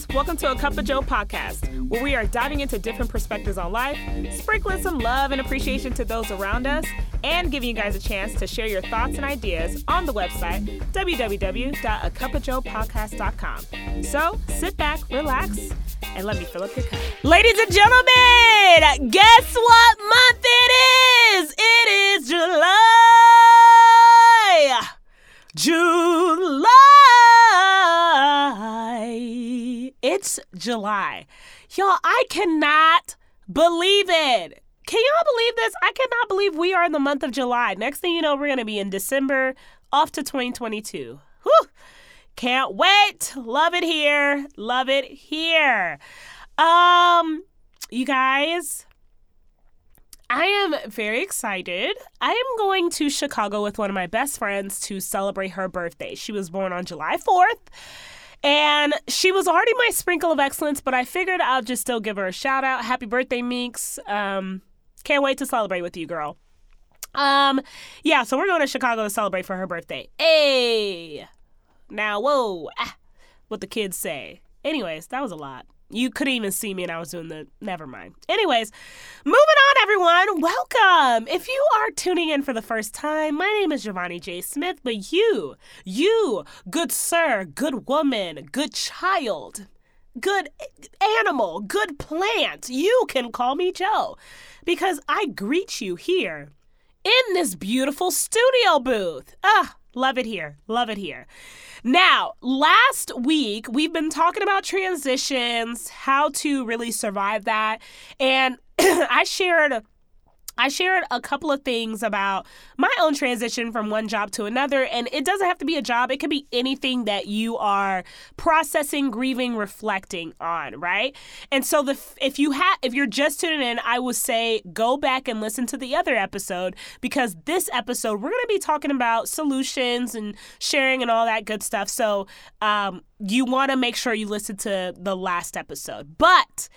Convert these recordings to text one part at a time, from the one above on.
guys. Welcome to a Cup of Joe podcast, where we are diving into different perspectives on life, sprinkling some love and appreciation to those around us, and giving you guys a chance to share your thoughts and ideas on the website www.acupofjoepodcast.com. So sit back, relax, and let me fill up your cup. Ladies and gentlemen, guess what month it is? It is July. July. July. Y'all, I cannot believe it. Can y'all believe this? I cannot believe we are in the month of July. Next thing you know, we're going to be in December, off to 2022. Whew. Can't wait. Love it here. Love it here. Um, you guys, I am very excited. I am going to Chicago with one of my best friends to celebrate her birthday. She was born on July 4th. And she was already my sprinkle of excellence, but I figured I'll just still give her a shout out. Happy birthday, Meeks. Um, can't wait to celebrate with you, girl. Um, yeah, so we're going to Chicago to celebrate for her birthday. Hey, now, whoa, ah, what the kids say. Anyways, that was a lot. You couldn't even see me and I was doing the never mind. Anyways, moving on, everyone. Welcome. If you are tuning in for the first time, my name is Giovanni J. Smith, but you, you, good sir, good woman, good child, good animal, good plant, you can call me Joe because I greet you here in this beautiful studio booth. Ah, love it here. Love it here. Now, last week, we've been talking about transitions, how to really survive that. And I shared I shared a couple of things about my own transition from one job to another. And it doesn't have to be a job, it could be anything that you are processing, grieving, reflecting on, right? And so the if you have if you're just tuning in, I would say go back and listen to the other episode because this episode we're gonna be talking about solutions and sharing and all that good stuff. So um, you want to make sure you listen to the last episode. But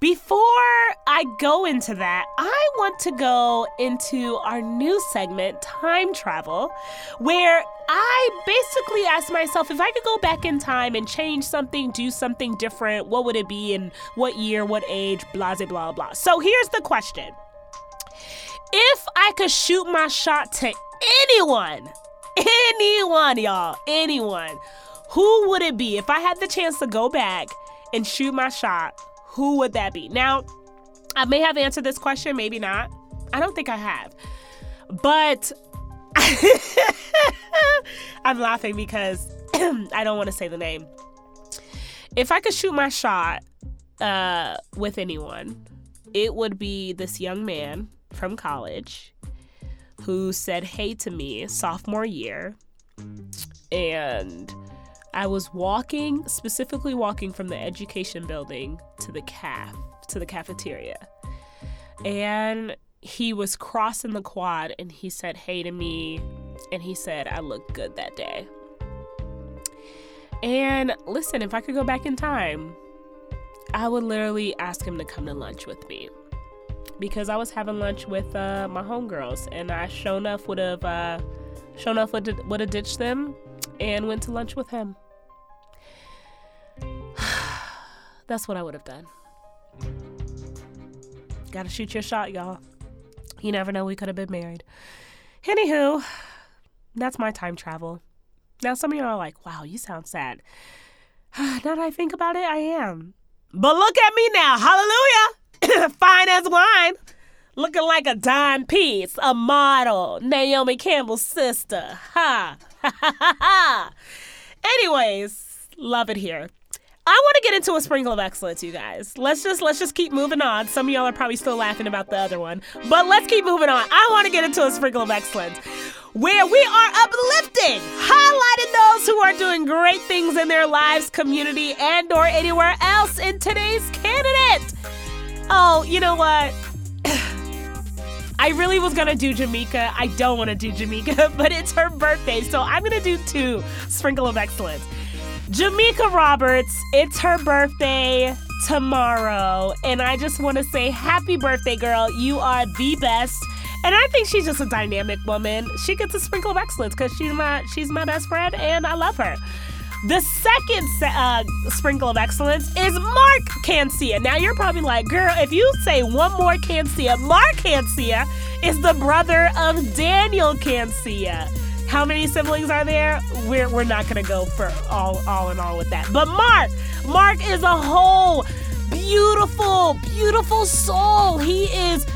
before I go into that, I want to go into our new segment, Time Travel, where I basically asked myself if I could go back in time and change something, do something different, what would it be and what year, what age, blah, blah, blah, blah. So here's the question If I could shoot my shot to anyone, anyone, y'all, anyone, who would it be if I had the chance to go back and shoot my shot? who would that be? Now, I may have answered this question, maybe not. I don't think I have. But I'm laughing because I don't want to say the name. If I could shoot my shot uh, with anyone, it would be this young man from college who said hey to me sophomore year. And I was walking, specifically walking from the education building to the caf, to the cafeteria. And he was crossing the quad and he said hey to me and he said I looked good that day. And listen, if I could go back in time, I would literally ask him to come to lunch with me. Because I was having lunch with uh, my homegirls and I sure enough would have uh, sure enough would have ditched them and went to lunch with him. That's what I would have done. Gotta shoot your shot, y'all. You never know, we could have been married. Anywho, that's my time travel. Now, some of y'all are like, wow, you sound sad. now that I think about it, I am. But look at me now. Hallelujah. Fine as wine. Looking like a dime piece, a model, Naomi Campbell's sister. Ha. Ha. Anyways, love it here. I want to get into a sprinkle of excellence, you guys. Let's just let's just keep moving on. Some of y'all are probably still laughing about the other one, but let's keep moving on. I want to get into a sprinkle of excellence where we are uplifting, highlighting those who are doing great things in their lives, community, and or anywhere else in today's candidate. Oh, you know what? I really was gonna do Jamaica. I don't want to do Jamaica, but it's her birthday, so I'm gonna do two sprinkle of excellence. Jamaica Roberts, it's her birthday tomorrow. And I just want to say happy birthday, girl. You are the best. And I think she's just a dynamic woman. She gets a sprinkle of excellence because she's my she's my best friend and I love her. The second uh, sprinkle of excellence is Mark Cancia. Now you're probably like, girl, if you say one more Cancia, Mark Cancia is the brother of Daniel Cancia. How many siblings are there? We're, we're not gonna go for all all in all with that. But Mark, Mark is a whole beautiful, beautiful soul. He is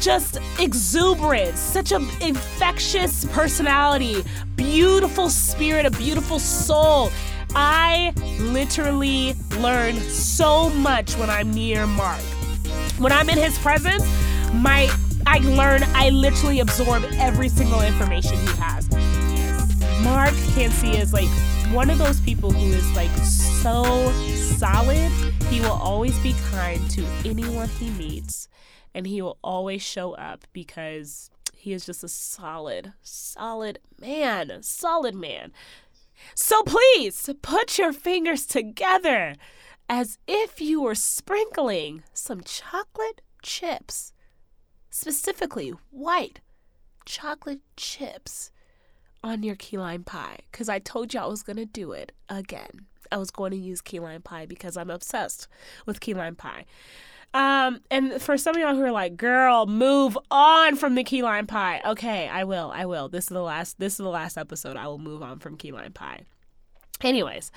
just exuberant, such an infectious personality, beautiful spirit, a beautiful soul. I literally learn so much when I'm near Mark. When I'm in his presence, my I learn, I literally absorb every single information he has. Mark Cancia is like one of those people who is like so solid. He will always be kind to anyone he meets, and he will always show up because he is just a solid, solid man, solid man. So please put your fingers together as if you were sprinkling some chocolate chips, specifically white chocolate chips on your key lime pie because I told you I was going to do it again. I was going to use key lime pie because I'm obsessed with key lime pie. Um, and for some of y'all who are like, girl, move on from the key lime pie. Okay, I will. I will. This is the last this is the last episode. I will move on from key lime pie. Anyways,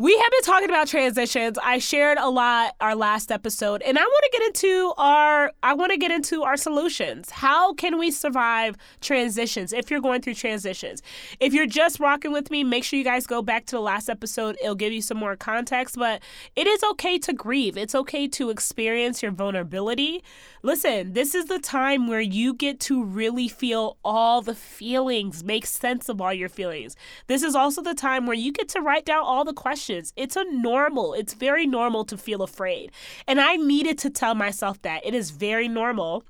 we have been talking about transitions. I shared a lot our last episode, and I want to get into our I want to get into our solutions. How can we survive transitions if you're going through transitions? If you're just rocking with me, make sure you guys go back to the last episode. It'll give you some more context, but it is okay to grieve. It's okay to experience your vulnerability. Listen, this is the time where you get to really feel all the feelings, make sense of all your feelings. This is also the time where you get to write down all the questions questions. It's a normal, it's very normal to feel afraid. And I needed to tell myself that it is very normal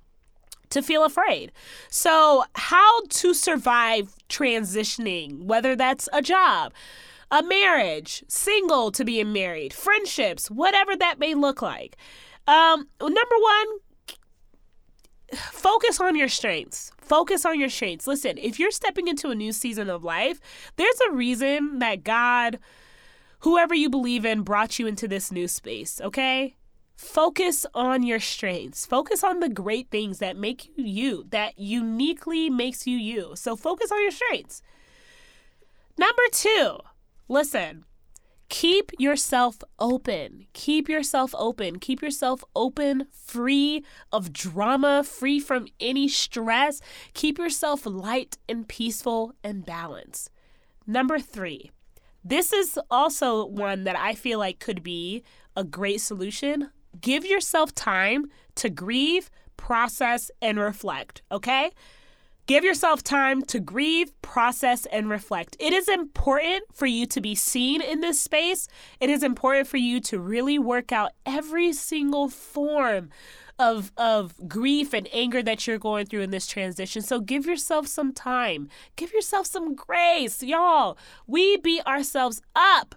to feel afraid. So, how to survive transitioning, whether that's a job, a marriage, single to being married, friendships, whatever that may look like. Um, number one, focus on your strengths. Focus on your strengths. Listen, if you're stepping into a new season of life, there's a reason that God whoever you believe in brought you into this new space, okay? Focus on your strengths. Focus on the great things that make you you, that uniquely makes you you. So focus on your strengths. Number two, listen, keep yourself open. Keep yourself open. Keep yourself open, free of drama, free from any stress. Keep yourself light and peaceful and balanced. Number three, this is also one that I feel like could be a great solution. Give yourself time to grieve, process, and reflect, okay? Give yourself time to grieve, process, and reflect. It is important for you to be seen in this space. It is important for you to really work out every single form of of grief and anger that you're going through in this transition. So give yourself some time. Give yourself some grace. Y'all, we beat ourselves up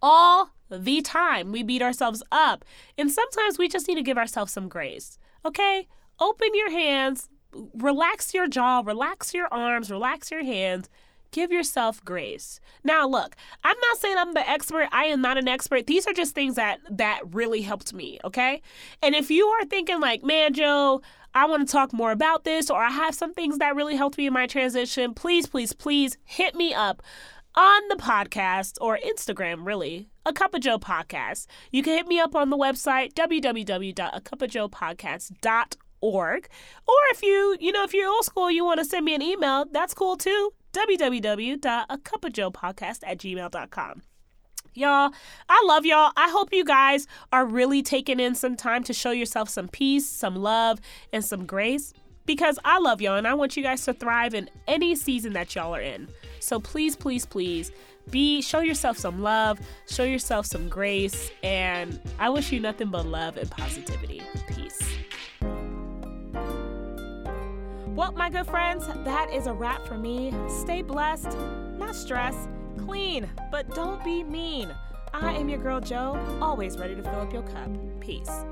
all the time. We beat ourselves up. And sometimes we just need to give ourselves some grace. Okay? Open your hands, relax your jaw, relax your arms, relax your hands, Give yourself grace. Now, look, I'm not saying I'm the expert. I am not an expert. These are just things that that really helped me, okay? And if you are thinking like, "Man, Joe, I want to talk more about this or I have some things that really helped me in my transition," please, please, please hit me up on the podcast or Instagram, really, a Cup of Joe podcast. You can hit me up on the website www.acupofjoepodcast.org. Or if you, you know, if you're old school, you want to send me an email, that's cool too www.acupofjoepodcast at gmail.com. Y'all, I love y'all. I hope you guys are really taking in some time to show yourself some peace, some love, and some grace because I love y'all and I want you guys to thrive in any season that y'all are in. So please, please, please be show yourself some love, show yourself some grace, and I wish you nothing but love and positivity. Peace. Well, my good friends, that is a wrap for me. Stay blessed, not stressed, clean, but don't be mean. I am your girl Joe, always ready to fill up your cup. Peace.